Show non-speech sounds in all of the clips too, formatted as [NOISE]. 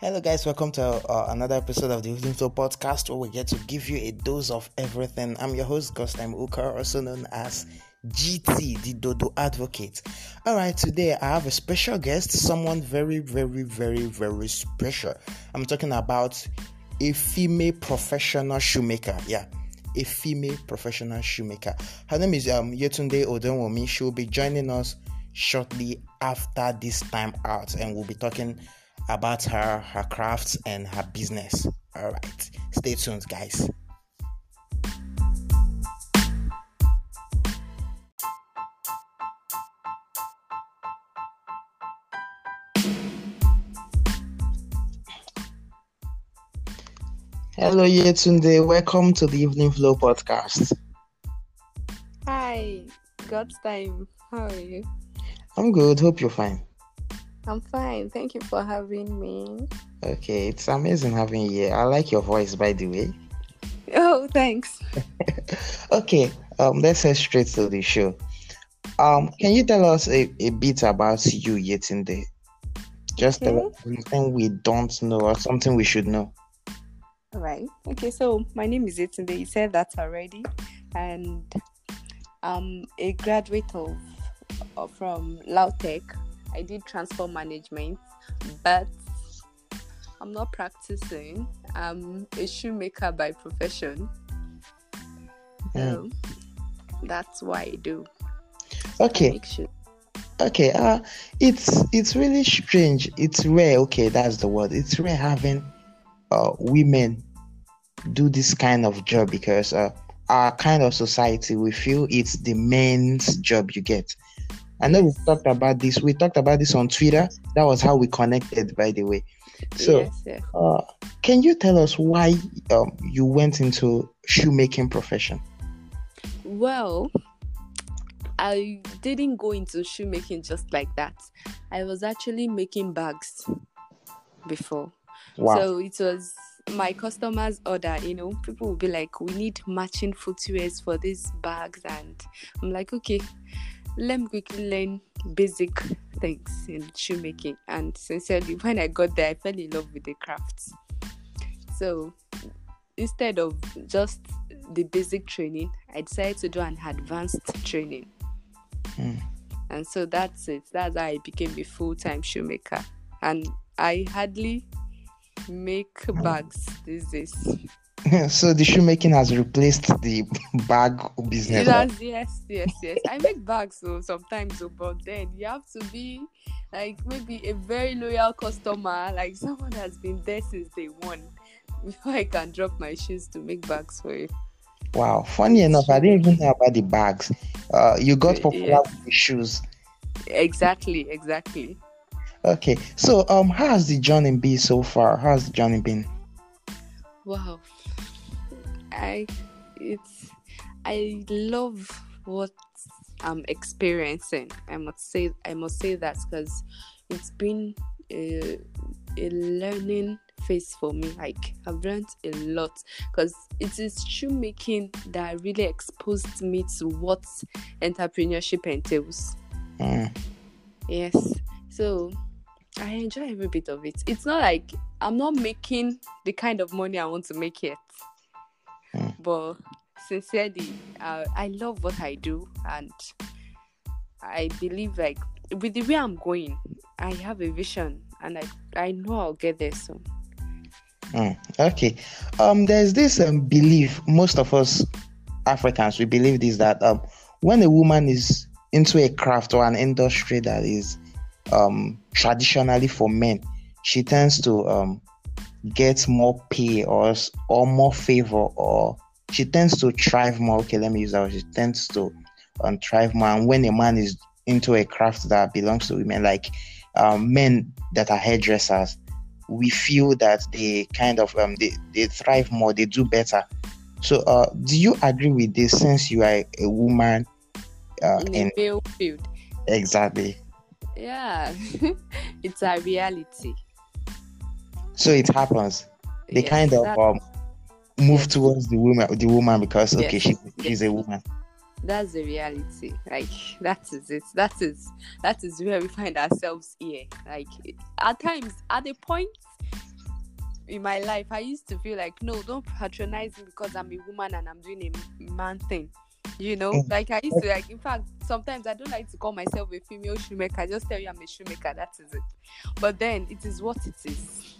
Hello, guys. Welcome to uh, another episode of the Evening Flow podcast where we get to give you a dose of everything. I'm your host, Godstime Ukah, also known as GT, the Dodo Advocate. All right, today I have a special guest, someone very, very, very, very special. I'm talking about a female professional shoemaker. Yeah, a female professional shoemaker. Her name is um, Yetunde Odewunmi. She will be joining us shortly after this time out, and we'll be talking about her, her crafts, and her business. All right, stay tuned, guys. Hello, Yetunde. Welcome to the Evening Flow podcast. Hi, Godstime. How are you? I'm good. Hope you're fine. I'm fine. Thank you for having me. Okay, it's amazing having you here. I like your voice, by the way. Oh, thanks. [LAUGHS] okay, um, let's head straight to the show. Um, can you tell us a, a bit about you, Yetunde? Just Okay. tell us something we don't know or something we should know. All right. Okay, so my name is Yetunde. You said that already. And I'm a graduate of, from Lautech. I did transport management, but I'm not practicing. I'm a shoemaker by profession. So that's why I do. I Okay, shoes. okay. Uh, it's it's really strange. It's rare. Okay, that's the word. It's rare having uh women do this kind of job because uh our kind of society we feel it's the men's job you get. I know we've talked about this. We talked about this on Twitter. That was how we connected, by the way. So, yes, uh, can you tell us why um, you went into shoemaking profession? Well, I didn't go into shoemaking just like that. I was actually making bags before. Wow. So it was my customers' order, you know, people will be like, we need matching footwears for these bags. And I'm like, okay, let me quickly learn basic things in shoemaking. And sincerely, when I got there, I fell in love with the crafts. So instead of just the basic training, I decided to do an advanced training. Hmm. And so that's it. That's how I became a full time shoemaker. And I hardly make bags these days. [LAUGHS] so the shoemaking has replaced the [LAUGHS] bag business. Yes, yes, yes, yes. I make bags so sometimes, so, but then you have to be like maybe a very loyal customer, like [LAUGHS] someone has been there since day one, before I can drop my shoes to make bags for you. Wow. Funny enough, I didn't even know about the bags. Uh, you got Yeah. popular with the shoes. Exactly, exactly. Okay. So um, how has the journey been so far? How has the journey been? Wow. I it's I love what I'm experiencing. I must say I must say that because it's been a, a learning phase for me. Like I've learned a lot because it is shoemaking that really exposed me to what entrepreneurship entails. Mm, Yes. So I enjoy every bit of it. It's not like I'm not making the kind of money I want to make yet. Mm. But sincerely, uh, I love what I do and I believe like with the way I'm going, I have a vision and I, I know I'll get there soon. mm. Okay. Um, there's this um, belief most of us Africans we believe this that um, when a woman is into a craft or an industry that is um traditionally for men, she tends to um get more pay or or more favor or she tends to thrive more. Okay, let me use that. word. She tends to um, thrive more. And when a man is into a craft that belongs to women, like um, men that are hairdressers, we feel that they kind of um they, they thrive more, they do better. So uh do you agree with this since you are a woman uh In in male field. exactly Yeah. [LAUGHS] it's a reality. So it happens. They Yes, kind of that- um move Yes. towards the woman the woman because okay Yes, she, she's a woman. that's the reality like that is it that is that is where we find ourselves here like at times at the point in my life, I used to feel like, no, don't patronize me because I'm a woman and I'm doing a man thing. You know, Mm. like I used to like. In fact, sometimes I don't like to call myself a female shoemaker. I just tell you I'm a shoemaker. That is it. But then it is what it is.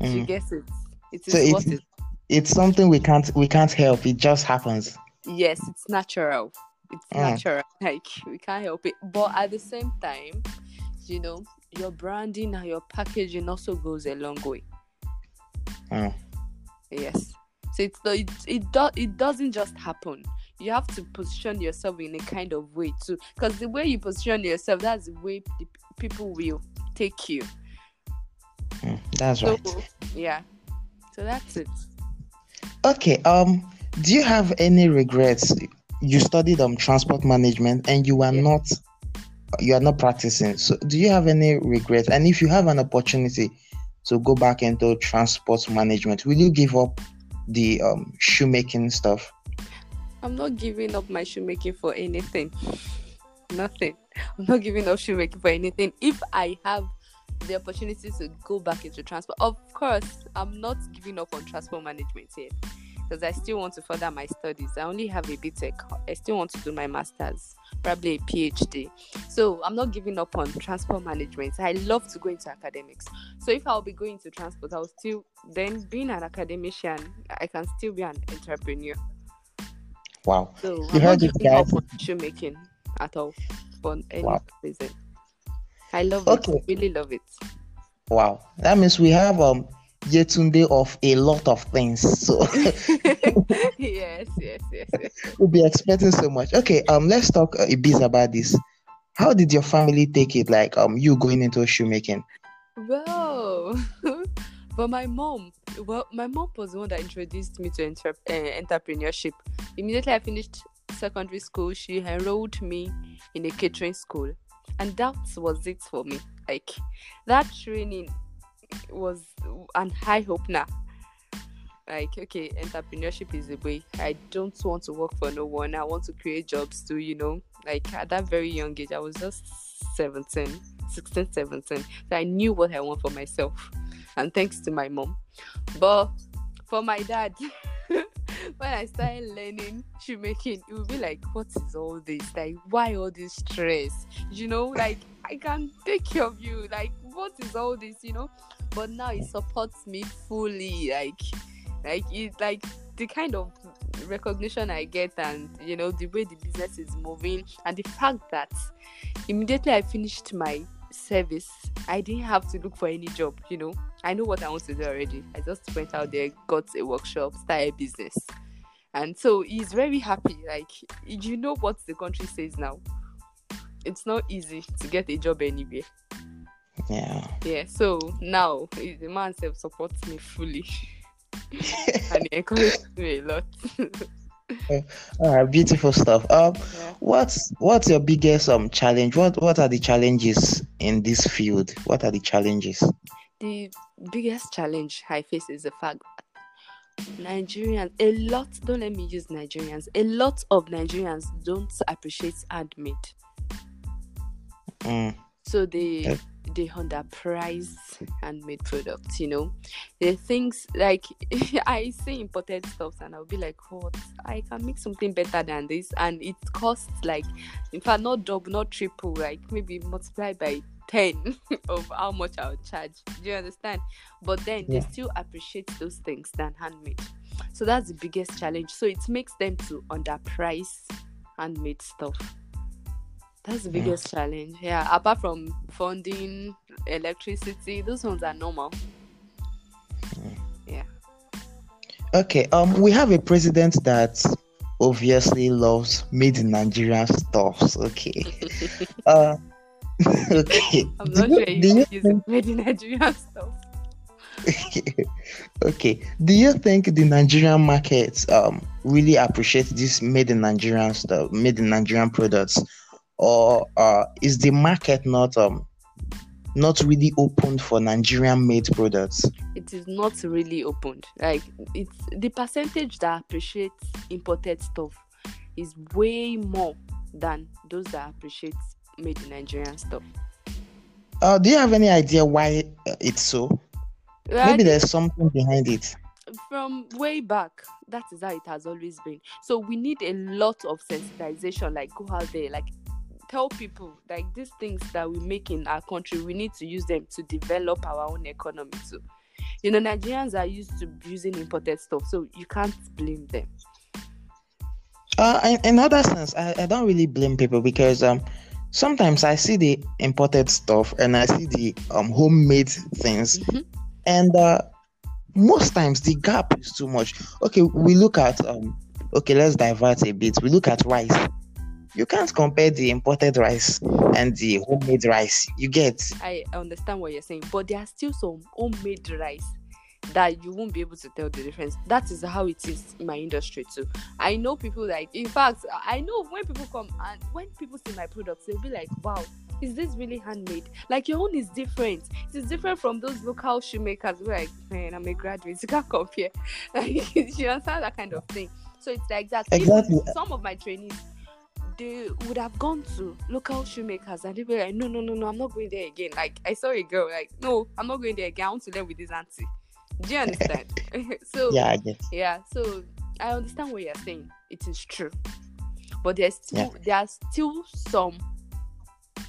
You Mm. guess it. It is So what it. It's something we can't we can't help. It just happens. Yes, it's natural. It's Mm. natural. [LAUGHS] Like we can't help it. But at the same time, you know, your branding and your packaging also goes a long way. Mm. Yes. So it's the it it, do, it doesn't just happen. You have to position yourself in a kind of way too, because the way you position yourself, that's the way the people will take you. Mm. That's So right. yeah. So that's it. Okay. Um. Do you have any regrets? You studied um transport management and you are Yeah. not you are not practicing. So do you have any regrets? And if you have an opportunity to go back into transport management, will you give up the um shoemaking stuff? I'm not giving up my shoemaking for anything. [LAUGHS] Nothing. I'm not giving up shoemaking for anything. If I have the opportunity to go back into transport, of course, I'm not giving up on transport management yet because I still want to further my studies. I only have a B.Tech. I still want to do my master's, probably a PhD. So I'm not giving up on transport management. I love to go into academics. So if I'll be going to transport, I'll still then being an academician, I can still be an entrepreneur. Wow. So You I'm heard not giving up on shoemaking at all for any Wow. reason. I love Okay. it. Really love it. Wow. That means we have um Yetunde of a lot of things. So [LAUGHS] yes, yes, yes, yes. we'll be expecting so much. Okay, um, let's talk a bit about this. How did your family take it? Like, um, you going into shoemaking? Well, [LAUGHS] but my mom, well, my mom was the one that introduced me to entre- uh, entrepreneurship. Immediately I finished secondary school, she enrolled me in a catering school, and that was it for me. Like that training was an high opener. Like, okay, entrepreneurship is the way. I don't want to work for no one. I want to create jobs too, you know. Like at that very young age, I was just 17, 16, 17. So I knew what I want for myself. And thanks to my mom. But for my dad, [LAUGHS] [LAUGHS] when I started learning shoemaking, it would be like, what is all this? Like, why all this stress? You know, like I can take care of you. Like, what is all this? You know? But now it supports me fully. Like, like it's like the kind of recognition I get and you know the way the business is moving and the fact that immediately I finished my service, I didn't have to look for any job, you know. I know what I want to do already. I just went out there, got a workshop, started business. And so he's very happy. Like you know what the country says now. It's not easy to get a job anywhere. Yeah. Yeah, so now the man self supports me fully. [LAUGHS] and he encourages me a lot. All right, beautiful stuff. Um, yeah. what's what's your biggest um challenge? What what are the challenges in this field? What are the challenges? The biggest challenge I face is the fact that Nigerians, a lot, don't let me use Nigerians, a lot of Nigerians don't appreciate handmade. Mm, So they Yeah. they underprice handmade products, you know. The things like [LAUGHS] I see imported stuff and I'll be like, what? I can make something better than this, and it costs like, in fact, not double, not triple, like maybe multiply by ten [LAUGHS] of how much I would charge. Do you understand? But then they still appreciate those things than handmade. So that's the biggest challenge. So it makes them to underprice handmade stuff. That's the Yeah. biggest challenge. Yeah, apart from funding, electricity, those ones are normal. Yeah. Okay. Um, we have a president that obviously loves made in Nigeria stuffs. Okay. [LAUGHS] uh, okay. I'm Do not you- sure do you you use made in Nigeria stuff. [LAUGHS] okay. Do you think the Nigerian market um really appreciate this made in Nigerian stuff, made in Nigerian products, or uh is the market not um not really open for Nigerian made products? It is not really opened. Like it's the percentage that appreciates imported stuff is way more than those that appreciate made in Nigerian stuff. Uh, do you have any idea why uh, it's so? I Maybe there's something behind it. from way back that is how it has always been so we need a lot of sensitization like go out there like tell people like these things that we make in our country we need to use them to develop our own economy too you know nigerians are used to using imported stuff so you can't blame them Uh, in, in other sense, I, I don't really blame people because um, sometimes I see the imported stuff and I see the um homemade things, Mhm. and uh, most times the gap is too much. Okay, we look at um, okay, let's divert a bit. We look at rice. You can't compare the imported rice and the homemade rice. You get i understand what you're saying but there are still some homemade rice that you won't be able to tell the difference that is how it is in my industry too i know people like in fact i know when people come and when people see my products they'll be like wow is this really handmade like your own is different it is different from those local shoemakers who are like man i'm a graduate you can't compare [LAUGHS] like [LAUGHS] you understand that kind of thing so it's like that Even Exactly. some of my trainees they would have gone to local shoemakers and they were like, no, no, no, no, I'm not going there again. Like I saw a girl, like, no, I'm not going there again. I want to learn with this auntie. Do you understand? [LAUGHS] so yeah, I get. yeah, so I understand what you're saying. It is true, but there's still Yeah. there are still some,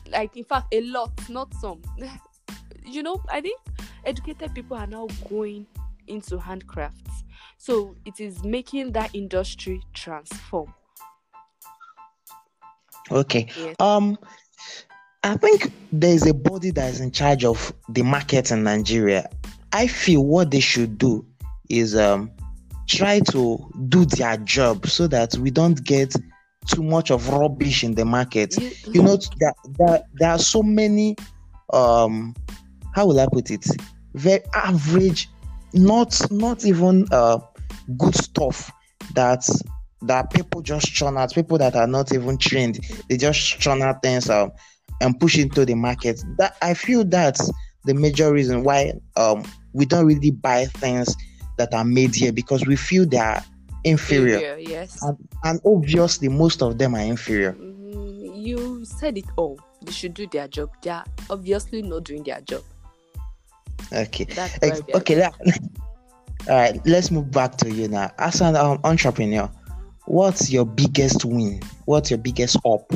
like in fact, a lot, not some. [LAUGHS] you know, I think educated people are now going into handcrafts, so it is making that industry transform. Okay. Yes. Um, I think there is a body that is in charge of the market in Nigeria. I feel what they should do is um try to do their job so that we don't get too much of rubbish in the market. You, You know, there, there, there are so many um how will I put it? Very average, not not even uh good stuff that that people just churn out, people that are not even trained, they just churn out things um, and push into the market. That I feel that's the major reason why um we don't really buy things that are made here because we feel they are inferior. inferior, yes. And, and obviously most of them are inferior. Mm, you said it all. They should do their job. They are obviously not doing their job. Okay. Ex- why we are- okay, let- [LAUGHS] all right, let's move back to you now. As an um, entrepreneur, what's your biggest win? What's your biggest up?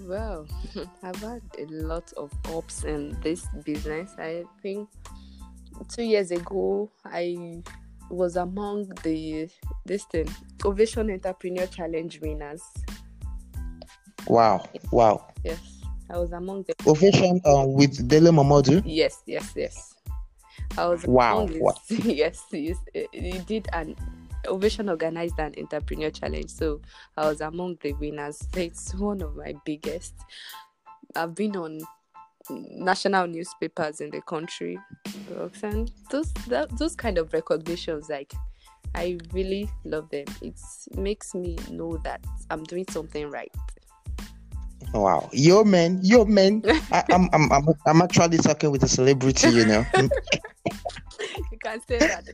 Well, [LAUGHS] I've had a lot of ups in this business. I think two years ago, I was among the this thing Ovation Entrepreneur Challenge winners. Wow, wow. Yes, I was among the Ovation um, with Dele Momodu. yes, yes, yes. I was Wow, among wow. this- [LAUGHS] yes, yes. He did an Ovation organized an entrepreneur challenge, so I was among the winners. It's one of my biggest. I've been on national newspapers in the country, and those that, those kind of recognitions, like I really love them. It makes me know that I'm doing something right. Wow, yo man, yo man. [LAUGHS] I, I'm, I'm, I'm, I'm actually talking with a celebrity, you know. [LAUGHS] [LAUGHS] you can say that.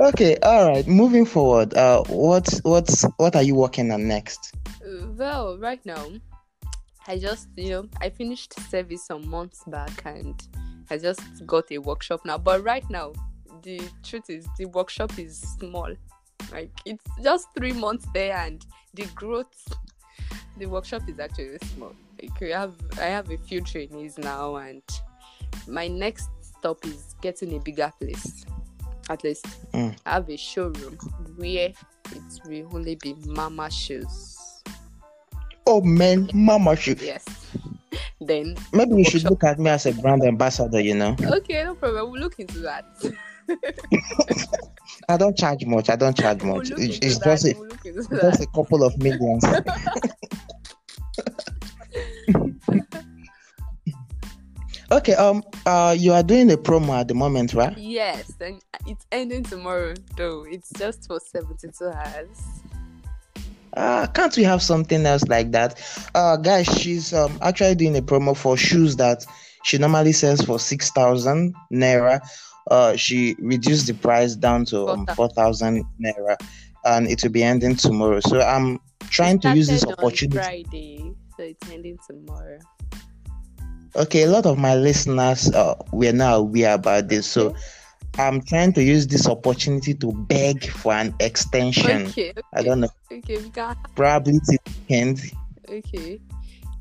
okay, all right. Moving forward, uh, what, what's, what are you working on next? well, right now, I just you know I finished service some months back and I just got a workshop now. But right now, the truth is the workshop is small. Like it's just three months there and the growth the workshop is actually small. Like we have I have a few trainees now and my next stop is getting a bigger place. At least Mm. I have a showroom where it will only be Mahmah shoes. Oh man, mama shoot. Yes. Then Maybe you should look at me as a brand ambassador, you know. okay, no problem. We'll look into that. [LAUGHS] I don't charge much. I don't charge We'll much. It's, it's just a, We'll look into it's that. just a couple of millions. [LAUGHS] okay. Um. Uh. You are doing a promo at the moment, right? Yes, and it's ending tomorrow though. It's just for 72 hours. Uh, can't we have something else like that? Uh, guys, she's um actually doing a promo for shoes that she normally sells for six thousand naira. Uh, she reduced the price down to um, 4,000. naira, and it will be ending tomorrow. So I'm trying to use this opportunity. Friday, so it's ending tomorrow. Okay, a lot of my listeners uh, were now aware about this, so I'm trying to use this opportunity to beg for an extension. Okay, okay. I don't know, Okay, we can. probably till weekend. Okay.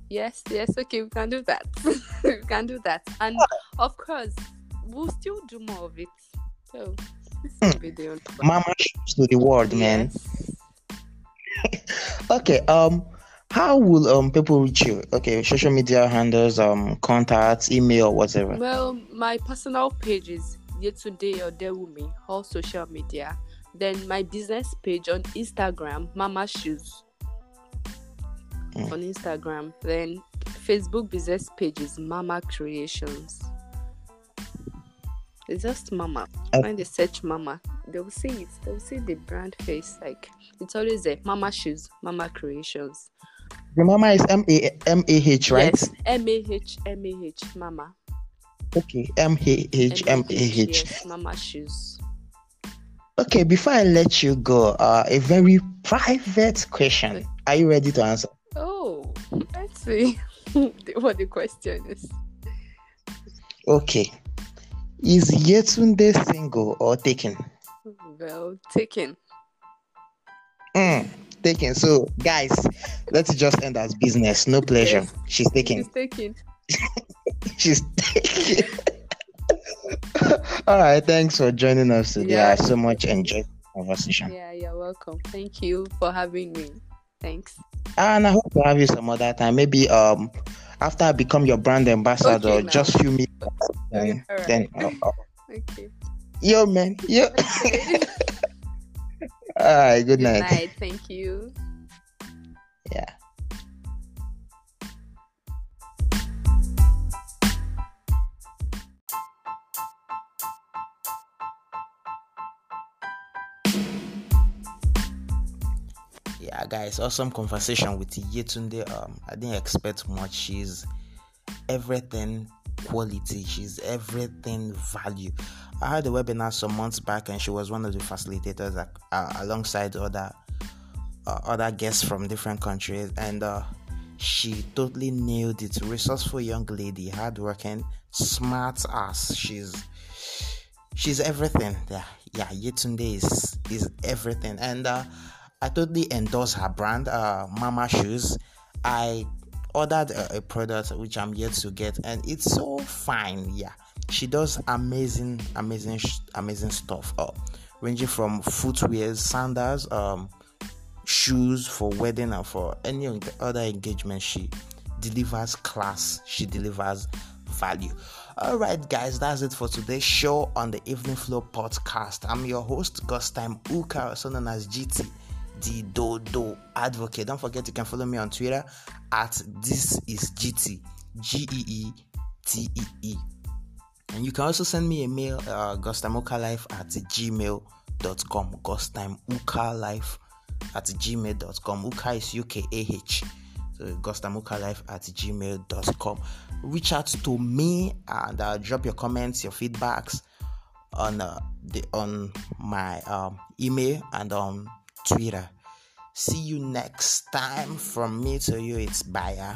Yes, yes. Okay, we can do that. [LAUGHS] we can do that, and of course, we'll still do more of it. So this will be the only. Mahmah shows to the world, man. Yes. [LAUGHS] Okay, um, how will um people reach you? Okay, social media handles, um, contacts, email, whatever. Well, my personal page is Yetunde Odewunmi, all social media. Then my business page on Instagram, Mahmah Shoes. Mm. On Instagram. Then Facebook business page is Mahmah Creations. It's just Mahmah. Uh, When they search Mahmah, they will see it. They will see the brand face. Like it's always there. Mahmah Shoes, Mahmah Creations. The mama is M A M A H, right? Yes. M A H M A H Mahmah. Okay, M A H M A H. Mahmah Shoes. Okay, before I let you go, uh, a very private question. Are you ready to answer? Oh, let's see [LAUGHS] what the question is. Okay. Is Yetunde single or taken? Well, taken. Mm, taken. So, guys, let's just end as business. No pleasure. Yes. She's taken. She's taken. [LAUGHS] [LAUGHS] She's taken. [LAUGHS] All right. Thanks for joining us today. Yeah. I so much enjoyed the conversation. Yeah, you're welcome. Thank you for having me. Thanks. And I hope to have you some other time. Maybe um after I become your brand ambassador, Okay, just few minutes. Then, All right. then I'll- I'll- Okay. yo man, yo. [LAUGHS] All right. Good Good night. night. Thank you. Yeah. Yeah, guys, awesome conversation with Yetunde. Um, I didn't expect much. She's everything quality. She's everything value. I had a webinar some months back, and she was one of the facilitators that, uh, alongside other uh, other guests from different countries, and uh, she totally nailed it. Resourceful young lady, hardworking, smart ass. She's she's everything. Yeah, yeah. Yetunde is is everything, and uh, I totally endorse her brand, uh, Mahmah Shoes. I ordered a, a product which I'm yet to get, and it's so fine. Yeah, she does amazing, amazing, amazing stuff. Uh, ranging from footwear, sandals, um, shoes for wedding and for any other engagement. She delivers class. She delivers value. All right, guys, that's it for today's show on the Evening Flow podcast. I'm your host, Ghost Time Uka, also known as GT, the Dodo Advocate. Don't forget you can follow me on Twitter at this is GT, G E E T E E. And you can also send me a mail, uh, ghosttimeuka at gmail.com. Ghosttimeuka at gmail.com. Ukah is U K A H. So ghosttimeuka at gmail.com. Reach out to me and uh, drop your comments, your feedbacks on uh, the on my um, email and on Twitter. See you next time. From me to you, it's Baya.